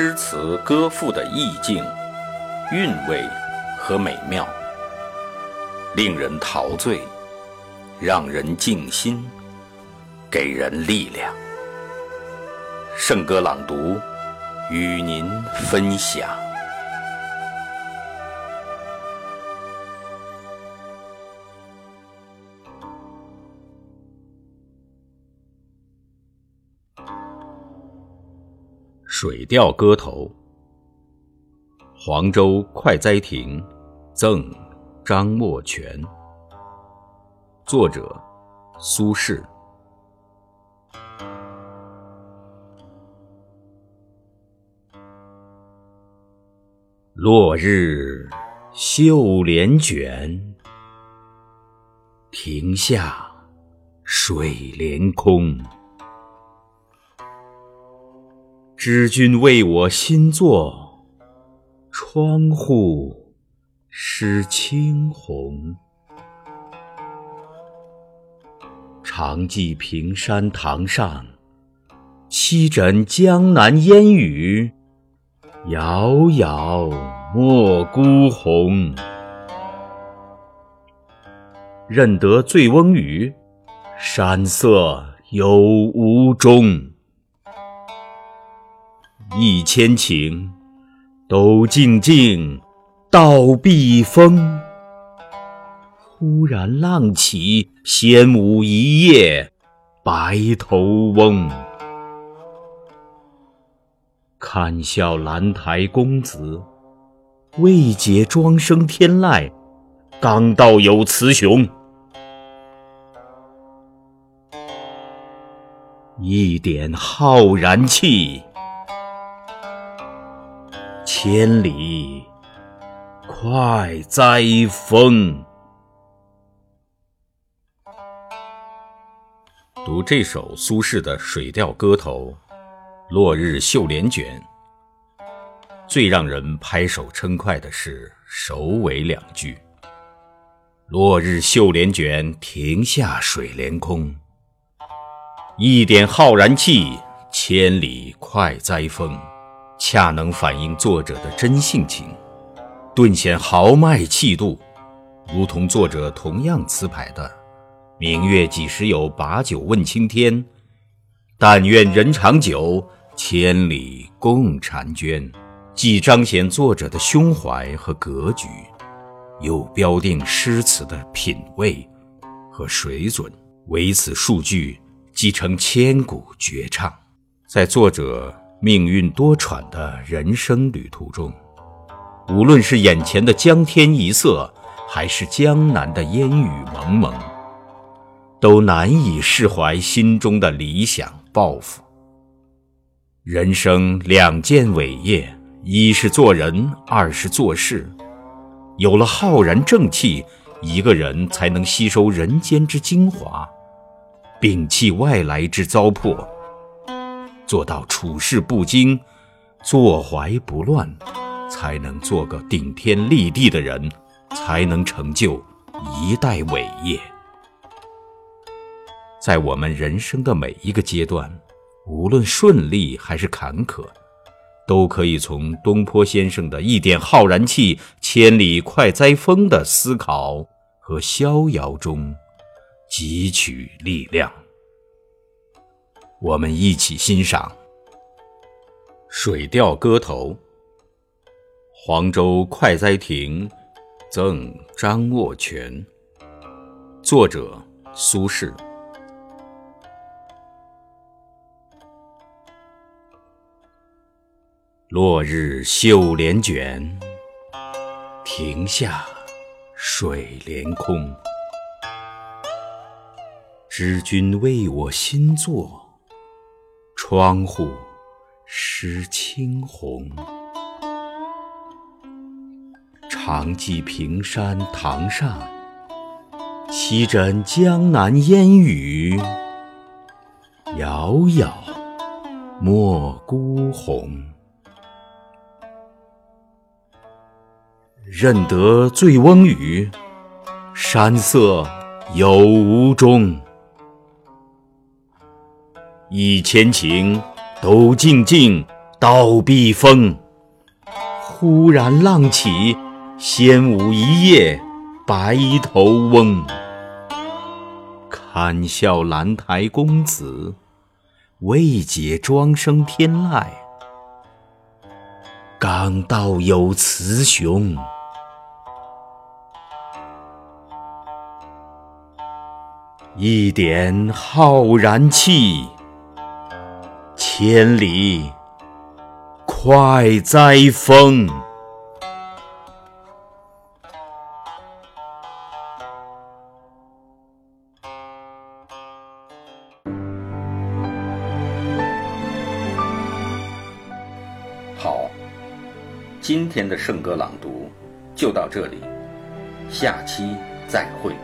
诗词歌赋的意境、韵味和美妙，令人陶醉，让人静心，给人力量。圣歌朗读，与您分享。《水调歌头》，黄州快哉亭，赠张默泉。作者：苏轼。落日绣帘卷，亭下水帘空。知君为我新作，窗户湿青红。常记平山堂上，栖枕江南烟雨，遥遥莫孤鸿。认得醉翁语，山色有无中。一千顷，都静静，到碧峰。忽然浪起，仙舞一夜白头翁。看笑兰台公子，未解庄生天籁，刚道有雌雄。一点浩然气。千里快哉风！读这首苏轼的《水调歌头·落日绣帘卷》，最让人拍手称快的是首尾两句：“落日绣帘卷，亭下水帘空。一点浩然气，千里快哉风。”恰能反映作者的真性情，顿显豪迈气度，如同作者同样词牌的“明月几时有，把酒问青天。但愿人长久，千里共婵娟”，既彰显作者的胸怀和格局，又标定诗词的品味和水准，唯此数句即成千古绝唱。在作者。命运多舛的人生旅途中，无论是眼前的江天一色，还是江南的烟雨蒙蒙，都难以释怀心中的理想抱负。人生两件伟业，一是做人，二是做事。有了浩然正气，一个人才能吸收人间之精华，摒弃外来之糟粕。做到处事不惊，坐怀不乱，才能做个顶天立地的人，才能成就一代伟业。在我们人生的每一个阶段，无论顺利还是坎坷，都可以从东坡先生的一点浩然气，千里快哉风的思考和逍遥中汲取力量。我们一起欣赏《水调歌头·黄州快哉亭，赠张默泉》。作者：苏轼。落日绣帘卷，亭下水帘空。知君为我新作。窗户湿青红，常记平山堂上，栖枕江南烟雨，遥遥莫孤鸿。认得醉翁语，山色有无中。一千情都静静，倒壁风。忽然浪起，仙舞一夜白头翁。堪笑兰台公子，未解庄生天籁。冈道有雌雄。一点浩然气，千里快哉风。好，今天的圣歌朗读就到这里，下期再会。